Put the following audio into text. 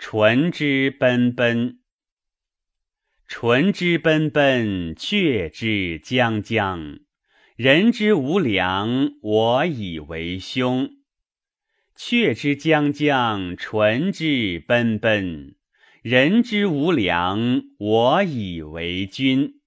唇之奔奔。唇之奔奔却之将将。人之无良我以为兄却之将将唇之奔奔。人之无良我以为君。